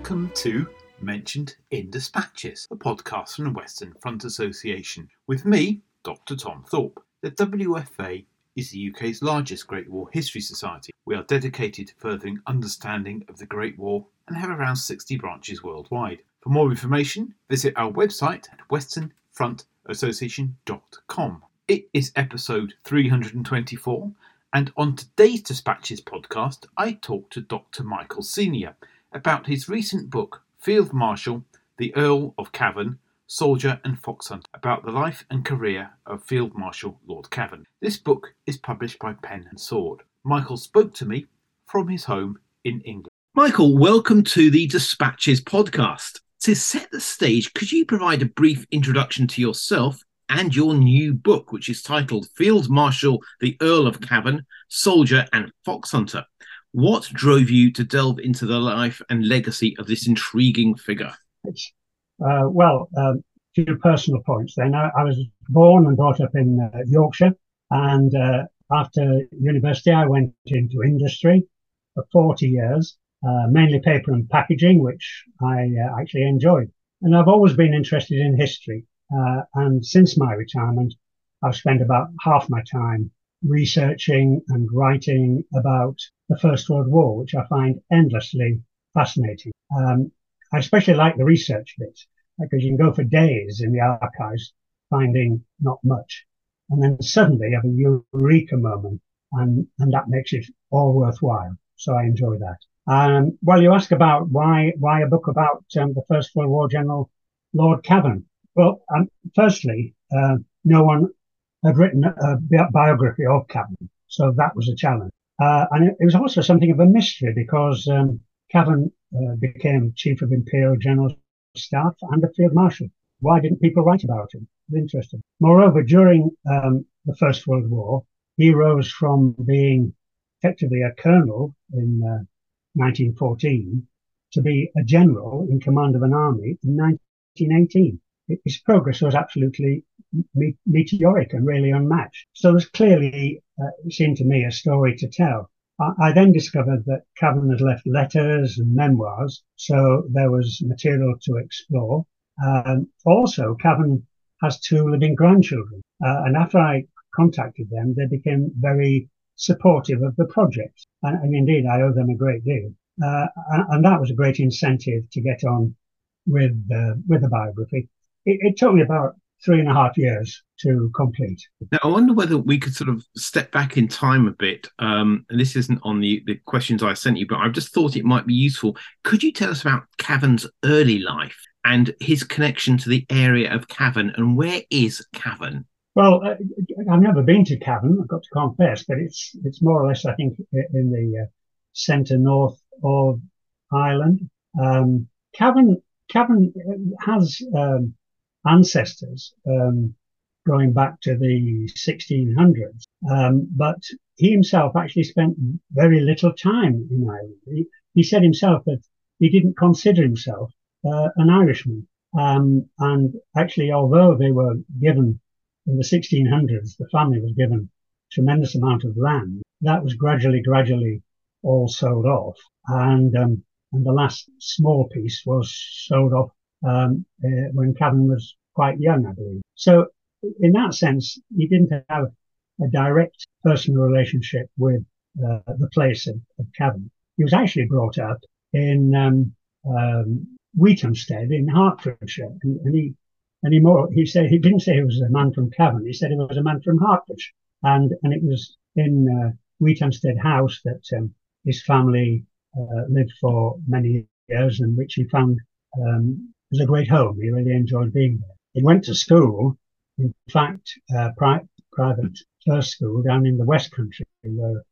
Welcome to Mentioned in Dispatches, a podcast from the Western Front Association, with me, Dr. Tom Thorpe. The WFA is the UK's largest Great War History Society. We are dedicated to furthering understanding of the Great War and have around 60 branches worldwide. For more information, visit our website at westernfrontassociation.com. It is episode 324, and on today's Dispatches podcast, I talk to Dr. Michael Senior about his recent book, Field Marshal, the Earl of Cavan, Soldier and Foxhunter, about the life and career of Field Marshal Lord Cavan. This book is published by Pen and Sword. Michael spoke to me from his home in England. Michael, welcome to the Dispatches podcast. To set the stage, could you provide a brief introduction to yourself and your new book, which is titled Field Marshal, the Earl of Cavan, Soldier and Fox Hunter. What drove you to delve into the life and legacy of this intriguing figure? Uh, well, um, few personal points then. I, I, was born and brought up in uh, Yorkshire, and uh, after university, I went into industry for 40 years, uh, mainly paper and packaging, which I uh, actually enjoyed. And I've always been interested in history. Uh, and since my retirement, I've spent about half my time researching and writing about the First World War, which I find endlessly fascinating. Um, I especially like the research bit because you can go for days in the archives finding not much. And then suddenly you have a eureka moment and, and that makes it all worthwhile. So I enjoy that. Um, well, you ask about why, why a book about um, the First World War General Lord Cavan. Well, um, firstly, uh, no one had written a biography of Cavan, so that was a challenge. Uh, and it, it, was also something of a mystery because um, Cavan uh, became chief of Imperial General Staff and a field marshal. Why didn't people write about him? Interesting. Moreover, during um, the First World War, he rose from being effectively a colonel in 1914 uh, to be a general in command of an army in 1918 his progress was absolutely me- meteoric and really unmatched. So there's clearly, uh, it seemed to me, a story to tell. I, I then discovered that Cavan had left letters and memoirs, so there was material to explore. Um, also, Cavan has two living grandchildren, uh, and after I contacted them, they became very supportive of the project, and, and indeed I owe them a great deal. Uh, and, and, that was a great incentive to get on with uh, with the biography it, it took me about three and a half years to complete. Now, I wonder whether we could sort of step back in time a bit. Um, and this isn't on the, the questions I sent you, but I just thought it might be useful. Could you tell us about Cavan's early life and his connection to the area of Cavan and where is Cavan? Well, uh, I've never been to Cavan, I've got to confess, but it's it's more or less, I think, in the uh, centre north of Ireland. Um, Cavan, Cavan has um, ancestors um, going back to the 1600s. Um, but he himself actually spent very little time in Ireland. He, he said himself that he didn't consider himself uh, an Irishman. Um, and actually, although they were given in the 1600s, the family was given tremendous amount of land. That was gradually, gradually all sold off. And, um, and the last small piece was sold off um, uh, when Cavan was quite young, I believe. So in that sense, he didn't have a direct personal relationship with uh, the place of, of Cavan. He was actually brought up in um, um, Wheathampstead in Hertfordshire, and, and, he and he more he said he didn't say he was a man from Cavan. He said he was a man from Hertfordshire, and and it was in uh, Wheathampstead House that um, his family uh, lived for many years, and which he found um, was a great home. He really enjoyed being there. He went to school, in fact, uh, pri- private first school down in the West Country where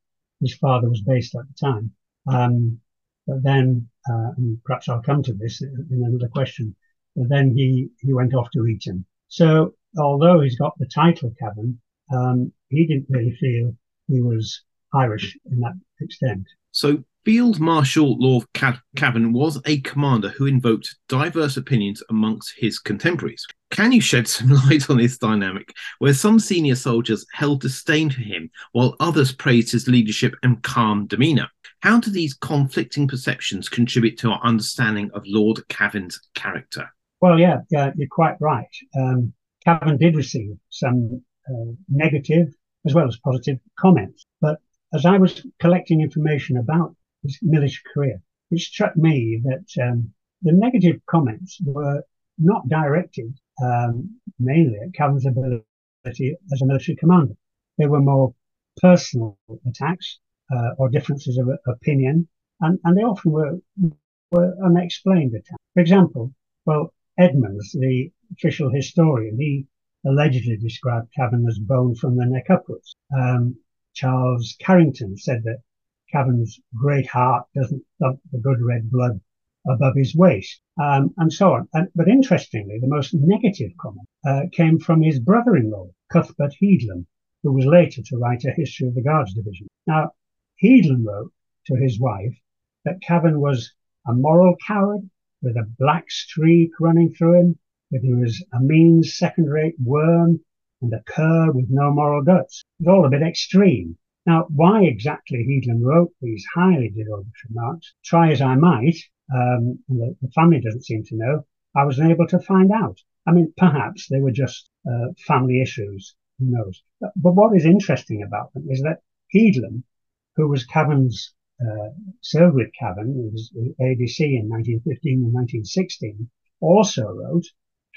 his father was based at the time. Um, but then, uh, and perhaps I'll come to this in another question. But then he, he went off to Eton. So although he's got the title Cavan, um, he didn't really feel he was Irish in that extent. So, Field Marshal Lord Cavan was a commander who invoked diverse opinions amongst his contemporaries. Can you shed some light on this dynamic, where some senior soldiers held disdain for him, while others praised his leadership and calm demeanour? How do these conflicting perceptions contribute to our understanding of Lord Cavan's character? Well, yeah, yeah you're quite right. Um, Cavan did receive some uh, negative as well as positive comments, but as I was collecting information about his military career, it struck me that um, the negative comments were not directed um, mainly at Cavan's ability as a military commander. They were more personal attacks uh, or differences of opinion, and, and they often were, were unexplained attacks. For example, well, Edmonds, the official historian, he allegedly described Cavan as bone from the neck upwards. Um, Charles Carrington said that Cavan's great heart doesn't thump the good red blood above his waist, um, and so on. And, but interestingly, the most negative comment uh, came from his brother-in-law, Cuthbert Headlam, who was later to write a history of the Guards Division. Now, Headlam wrote to his wife that Cavan was a moral coward with a black streak running through him, that he was a mean second-rate worm and a cur with no moral guts. It's all a bit extreme. Now, why exactly Headlam wrote these highly derogatory remarks, try as I might, um, the, the, family doesn't seem to know, I was unable to find out. I mean, perhaps they were just uh, family issues, who knows. But, but, what is interesting about them is that Headlam, who was Cavan's, uh, served with Cavan, was ADC in 1915 and 1916, also wrote,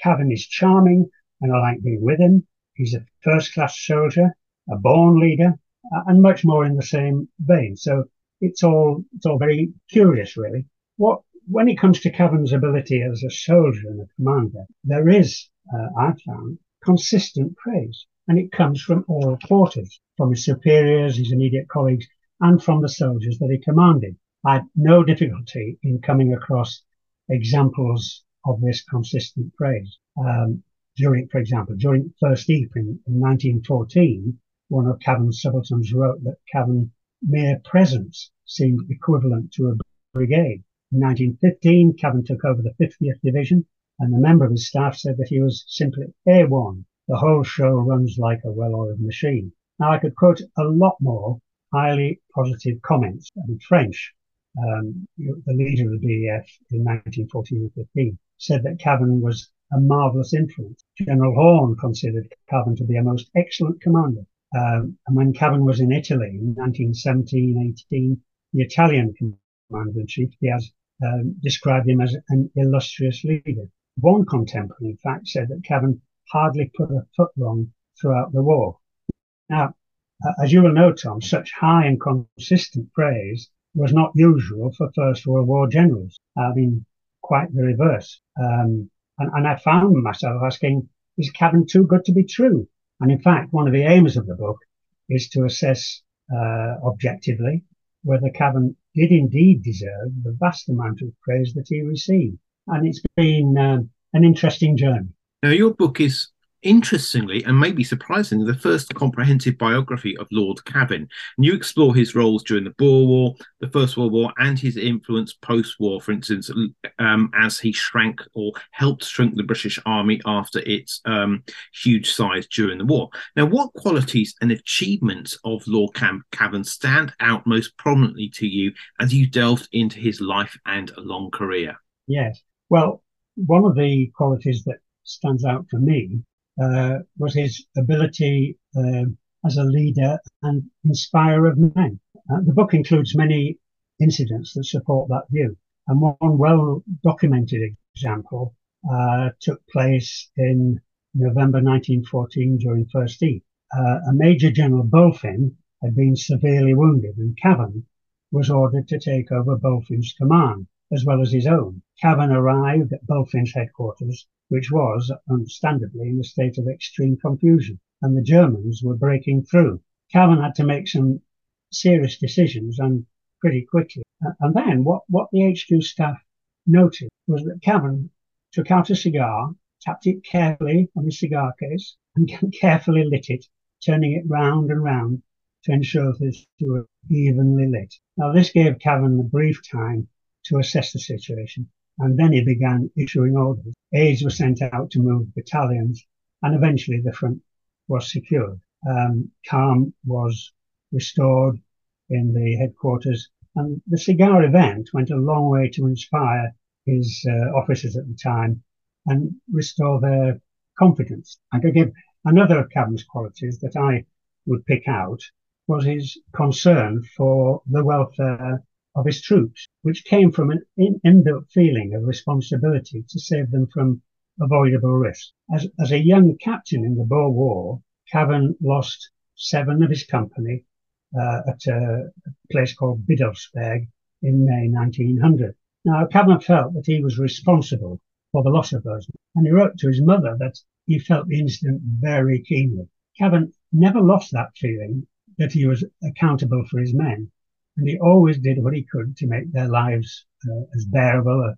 Cavan is charming and I like being with him. He's a first class soldier, a born leader, and much more in the same vein. So it's all it's all very curious, really. What when it comes to Cavan's ability as a soldier and a commander, there is, uh, I found, consistent praise, and it comes from all quarters, from his superiors, his immediate colleagues, and from the soldiers that he commanded. I had no difficulty in coming across examples of this consistent praise. Um, during, for example, during First in, in 1914, one of Cavan's subalterns wrote that Cavan's mere presence seemed equivalent to a brigade. In 1915, Cavan took over the 50th Division, and a member of his staff said that he was simply A1. The whole show runs like a well-oiled machine. Now, I could quote a lot more highly positive comments in French. Um, the leader of the BEF in 1914 and 15 said that Cavan was a marvellous influence. General Horne considered Cavan to be a most excellent commander. Um, and when Cavan was in Italy in 1917 18, the Italian commander in chief, Diaz, um, described him as an illustrious leader. One contemporary, in fact, said that Cavan hardly put a foot wrong throughout the war. Now, as you will know, Tom, such high and consistent praise was not usual for First World War generals. I mean, quite the reverse. Um, and, and I found myself asking, is Cavan too good to be true? And in fact, one of the aims of the book is to assess uh, objectively whether Cavan did indeed deserve the vast amount of praise that he received. And it's been um, an interesting journey. Now, your book is interestingly and maybe surprisingly the first comprehensive biography of Lord Cavan. And you explore his roles during the Boer War, the First World War, and his influence post war, for instance, um, as he shrank or helped shrink the British Army after its um, huge size during the war. Now, what qualities and achievements of Lord Cavan stand out most prominently to you as you delved into his life and long career? Yes. Well, one of the qualities that stands out for me uh, was his ability um, as a leader and inspirer of men. Uh, the book includes many incidents that support that view. And one well documented example uh, took place in November 1914 during First Ypres. Uh, a Major General Bulfin had been severely wounded and Cavan was ordered to take over Bulfin's command as well as his own. Cavan arrived at Bulfin's headquarters which was, understandably, in a state of extreme confusion, and the Germans were breaking through. Cavan had to make some serious decisions and pretty quickly. Uh, and then what, what the HQ staff noted was that Cavan took out a cigar, tapped it carefully on his cigar case, and carefully lit it, turning it round and round to ensure that they were evenly lit. Now, this gave Cavan a brief time to assess the situation, and then he began issuing orders. Aides were sent out to move battalions, and eventually the front was secured. Um, calm was restored in the headquarters, and the cigar event went a long way to inspire his uh, officers at the time and restore their confidence. I could give another of Cavan's qualities that I would pick out was his concern for the welfare of his troops, which came from an in- inbuilt feeling of responsibility to save them from avoidable risk. As, as a young captain in the Boer War, Cavan lost seven of his company uh, at a place called Biddulphsberg in May 1900. Now, Cavan felt that he was responsible for the loss of those, and he wrote to his mother that he felt the incident very keenly. Cavan never lost that feeling that he was accountable for his men, and he always did what he could to make their lives uh, as bearable uh,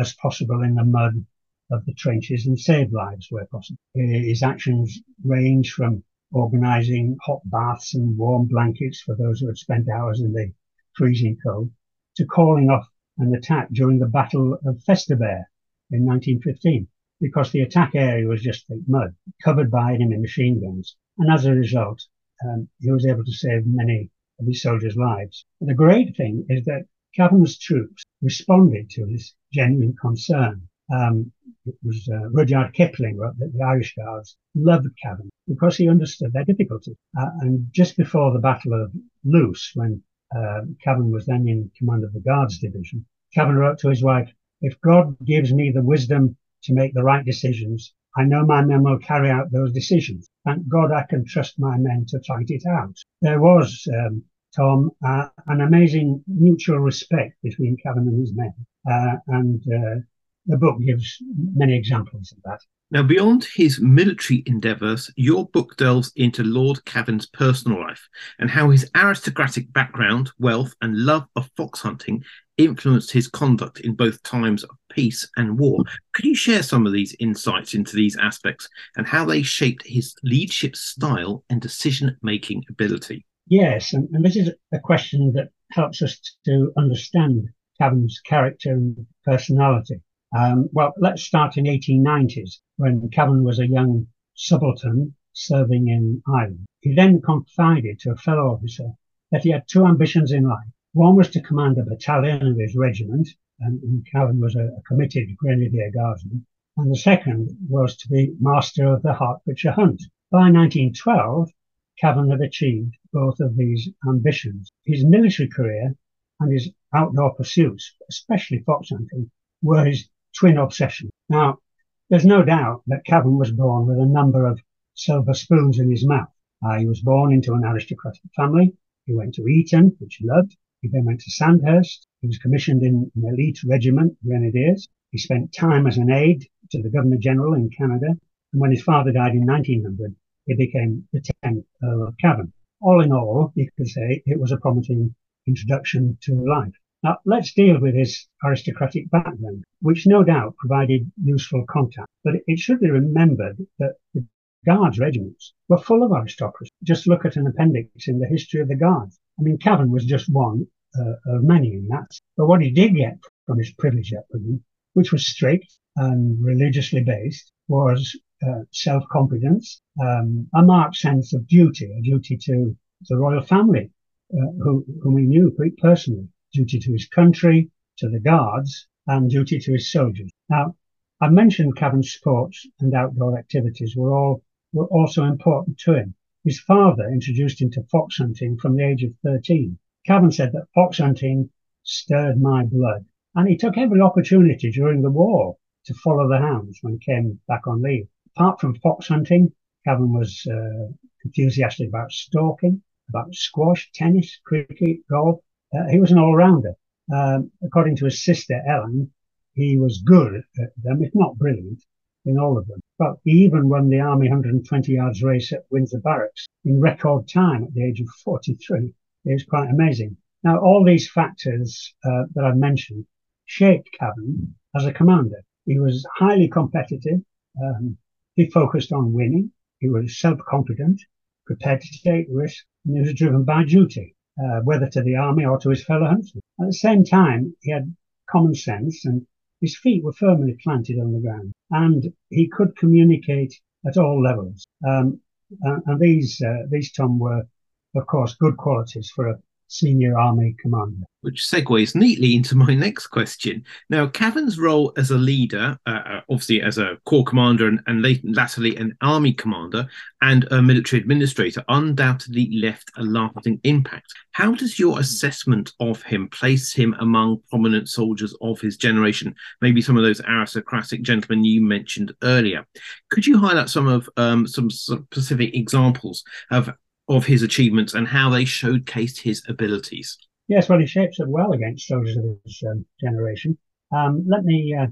as possible in the mud of the trenches and save lives where possible. His actions range from organising hot baths and warm blankets for those who had spent hours in the freezing cold to calling off an attack during the Battle of Festubert in 1915 because the attack area was just thick mud covered by enemy machine guns. And as a result, um, he was able to save many of his soldiers' lives. The great thing is that Cavan's troops responded to his genuine concern. Um, it was uh, Rudyard Kipling wrote that the Irish Guards loved Cavan because he understood their difficulty. Uh, and just before the Battle of Loos, when uh, Cavan was then in command of the Guards Division, Cavan wrote to his wife, if God gives me the wisdom to make the right decisions, I know my men will carry out those decisions. Thank God I can trust my men to fight it out. There was, um, Tom, uh, an amazing mutual respect between Cavan and his men. Uh, and uh, the book gives many examples of that. Now, beyond his military endeavours, your book delves into Lord Cavan's personal life and how his aristocratic background, wealth, and love of fox hunting influenced his conduct in both times of peace and war. Could you share some of these insights into these aspects and how they shaped his leadership style and decision making ability? Yes, and, and this is a question that helps us to understand Cavan's character and personality. Um, well, let's start in 1890s when Cavan was a young subaltern serving in Ireland. He then confided to a fellow officer that he had two ambitions in life. One was to command a battalion of his regiment, and, and Cavan was a, a committed Grenadier Guardsman. And the second was to be master of the Hertfordshire Hunt. By 1912, Cavan had achieved both of these ambitions. His military career and his outdoor pursuits, especially fox hunting, were his twin obsession. Now, there's no doubt that Cavan was born with a number of silver spoons in his mouth. Uh, he was born into an aristocratic family. He went to Eton, which he loved. He then went to Sandhurst. He was commissioned in an elite regiment, Grenadiers. He spent time as an aide to the Governor General in Canada. And when his father died in 1900, he became the 10th Earl of Cavan. All in all, you could say it was a promising introduction to life. Now, let's deal with his aristocratic background, which no doubt provided useful contact. But it should be remembered that the Guards regiments were full of aristocracy. Just look at an appendix in the history of the Guards. I mean, Cavan was just one uh, of many in that. But what he did get from his privileged upbringing, which was strict and religiously based, was uh, self-confidence, um, a marked sense of duty, a duty to the royal family, uh, who, whom he knew personally duty to his country, to the guards, and duty to his soldiers. Now, I mentioned Cavan's sports and outdoor activities were all were also important to him. His father introduced him to fox hunting from the age of 13. Cavan said that fox hunting stirred my blood, and he took every opportunity during the war to follow the hounds when he came back on leave. Apart from fox hunting, Cavan was uh, enthusiastic about stalking, about squash, tennis, cricket, golf, uh, he was an all-rounder. Um, according to his sister Ellen, he was good at them, if not brilliant, in all of them. But he even won the Army 120 yards race at Windsor Barracks in record time at the age of 43. It was quite amazing. Now, all these factors uh, that I've mentioned shaped Cavan as a commander. He was highly competitive. Um, he focused on winning. He was self-confident prepared to take risks, and he was driven by duty, uh, whether to the army or to his fellow huntsmen. At the same time, he had common sense and his feet were firmly planted on the ground and he could communicate at all levels. Um, and, and, these, uh, these Tom were, of course, good qualities for a senior army commander. Which segues neatly into my next question. Now, Cavan's role as a leader, uh, uh obviously as a corps commander and, and latterly an army commander and a military administrator, undoubtedly left a lasting impact. How does your assessment of him place him among prominent soldiers of his generation? Maybe some of those aristocratic gentlemen you mentioned earlier. Could you highlight some of um, some specific examples of of his achievements and how they showcased his abilities. Yes, well, he shapes up well against soldiers of his um, generation. Um, let me, uh,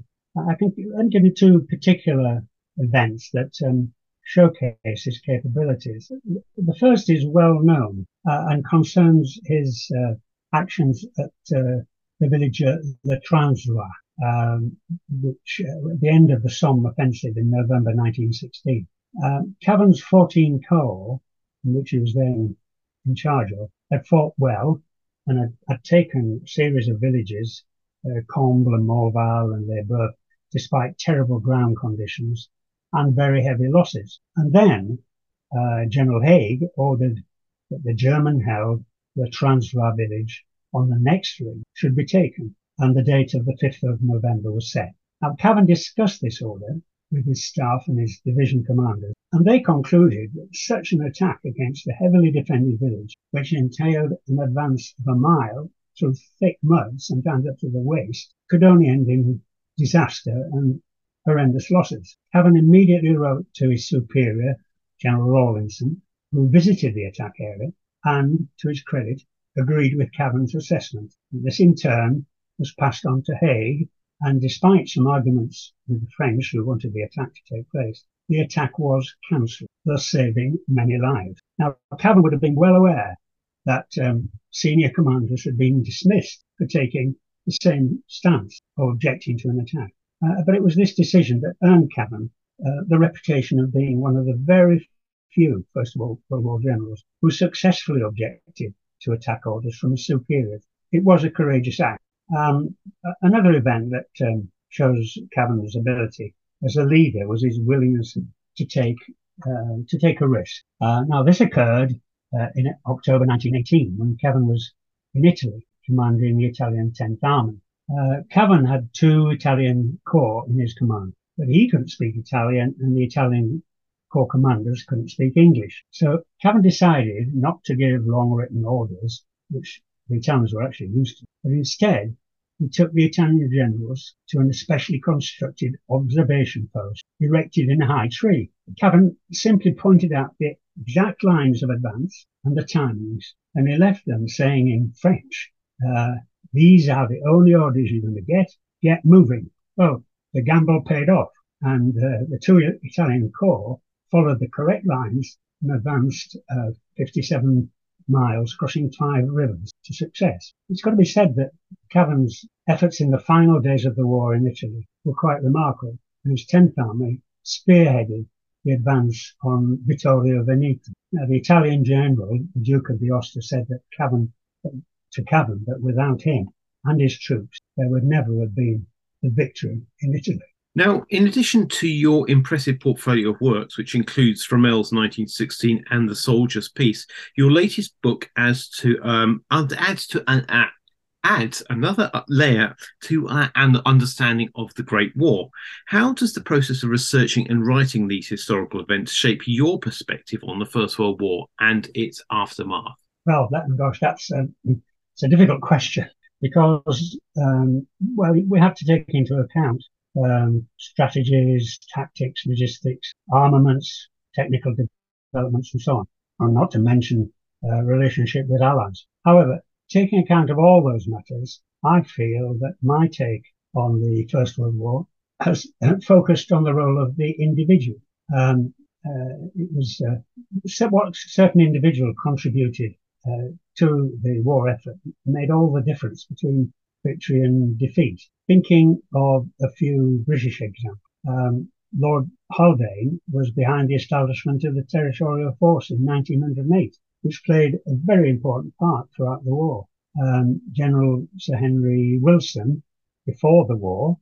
I think, let me give you two particular events that um, showcase his capabilities. The first is well known uh, and concerns his uh, actions at uh, the village of Le Transloy, um, which uh, at the end of the Somme offensive in November 1916. Um, Cavan's 14 Corps which he was then in charge of, had fought well and had, had taken a series of villages, uh, Combles and Morval and Lesboeufs, despite terrible ground conditions and very heavy losses. And then uh, General Haig ordered that the German held Le Transloy village on the next ring should be taken, and the date of the 5th of November was set. Now, Cavan discussed this order with his staff and his division commanders, and they concluded that such an attack against a heavily defended village, which entailed an advance of a mile through thick mud, sometimes up to the waist, could only end in disaster and horrendous losses. Cavan immediately wrote to his superior, General Rawlinson, who visited the attack area and, to his credit, agreed with Cavan's assessment. This in turn was passed on to Haig, and despite some arguments with the French who wanted the attack to take place, the attack was cancelled, thus saving many lives. Now, Cavan would have been well aware that um, senior commanders had been dismissed for taking the same stance or objecting to an attack. Uh, but it was this decision that earned Cavan uh, the reputation of being one of the very few First of all World War generals who successfully objected to attack orders from superiors. It was a courageous act, um, another event that um, shows Cavan's ability as a leader was his willingness to take uh, to take a risk. Uh, now, this occurred uh, in October 1918 when Cavan was in Italy commanding the Italian 10th Army. Uh, had two Italian corps in his command, but he couldn't speak Italian and the Italian corps commanders couldn't speak English. So Cavan decided not to give long written orders, which the Italians were actually used to. But instead, he took the Italian generals to an especially constructed observation post erected in a high tree. Cavan simply pointed out the exact lines of advance and the timings, and he left them saying in French, uh, these are the only orders you're going to get. Get moving. Well, the gamble paid off, and uh, the two Italian corps followed the correct lines and advanced uh, 57 miles crossing five rivers to success. It's got to be said that Cavan's efforts in the final days of the war in Italy were quite remarkable, and his 10th Army spearheaded the advance on Vittorio Veneto. Now, the Italian general, the Duke of D'Aosta, said that Cavan, to Cavan, that without him and his troops, there would never have been the victory in Italy. Now, in addition to your impressive portfolio of works, which includes Fromelles 1916 and The Soldier's Peace, your latest book adds to um, adds to an uh, adds another layer to uh, an understanding of the Great War. How does the process of researching and writing these historical events shape your perspective on the First World War and its aftermath? Well, that, gosh, that's a, it's a difficult question because um, well, we have to take into account um, strategies, tactics, logistics, armaments, technical developments, and so on, and not to mention uh, relationship with allies. However, taking account of all those matters, I feel that my take on the First World War has uh, focused on the role of the individual. Um, uh, it was uh, what certain individual contributed uh, to the war effort made all the difference between victory and defeat. Thinking of a few British examples. Um, Lord Haldane was behind the establishment of the Territorial Force in 1908, which played a very important part throughout the war. Um, General Sir Henry Wilson, before the war,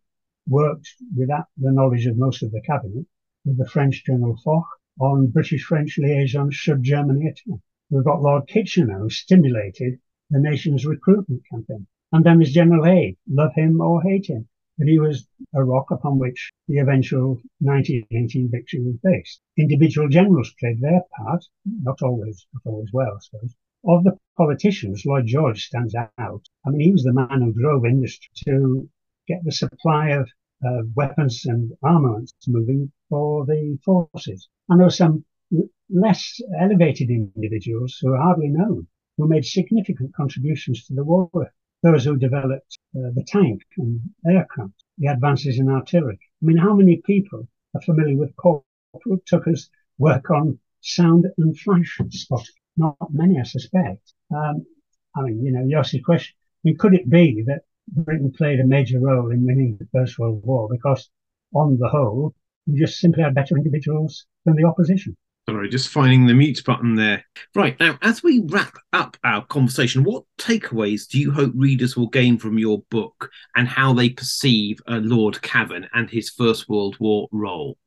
worked without the knowledge of most of the cabinet with the French General Foch on British-French liaison should Germany attack. We've got Lord Kitchener who stimulated the nation's recruitment campaign. And then there's General Haig, love him or hate him. But he was a rock upon which the eventual 1918 victory was based. Individual generals played their part, not always, not always well, I suppose. Of the politicians, Lloyd George stands out. I mean, he was the man who drove industry to get the supply of uh, weapons and armaments moving for the forces. And there were some less elevated individuals who are hardly known, who made significant contributions to the war. Those who developed uh, the tank and aircraft, the advances in artillery. I mean, how many people are familiar with Corporal Tucker's work on sound and flash spotting? Not many, I suspect. Um, I mean, you know, the question, I mean, could it be that Britain played a major role in winning the First World War because, on the whole, we just simply had better individuals than the opposition. Sorry, just finding the mute button there. Right, now, as we wrap up our conversation, what takeaways do you hope readers will gain from your book and how they perceive uh, Lord Cavan and his First World War role?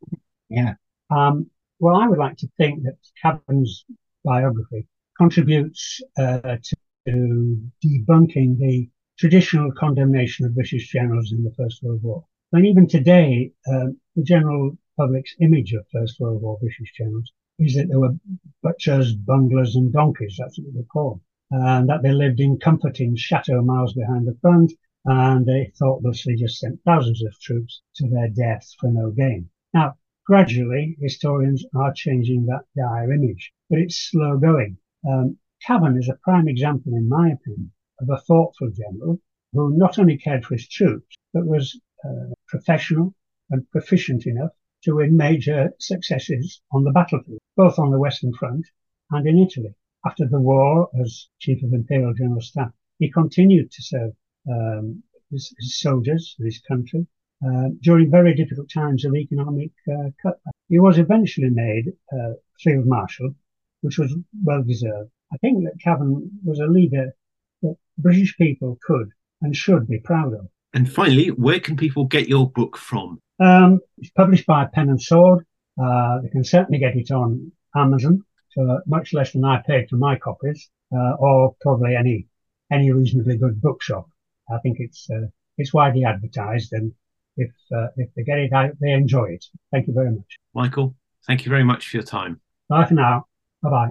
Yeah. Um, well, I would like to think that Cavan's biography contributes uh, to debunking the traditional condemnation of British generals in the First World War. And even today, um, the general public's image of First World War British generals is that there were butchers, bunglers, and donkeys. That's what they were called. And that they lived in comforting chateau miles behind the front, and they thoughtlessly just sent thousands of troops to their death for no gain. Now, gradually, historians are changing that dire image, but it's slow going. Um, Cavan is a prime example, in my opinion, of a thoughtful general who not only cared for his troops, but was uh, professional and proficient enough to win major successes on the battlefield, both on the Western Front and in Italy. After the war, as Chief of Imperial General Staff, he continued to serve um, his, his, soldiers, his country, uh, during very difficult times of economic uh, cutback. He was eventually made uh, Field Marshal, which was well deserved. I think that Cavan was a leader that British people could and should be proud of. And finally, where can people get your book from? Um, it's published by Pen and Sword. Uh, they can certainly get it on Amazon for much less than I paid for my copies, uh, or probably any any reasonably good bookshop. I think it's uh, it's widely advertised, and if uh, if they get it out, they enjoy it. Thank you very much, Michael. Thank you very much for your time. Bye for now. Bye bye.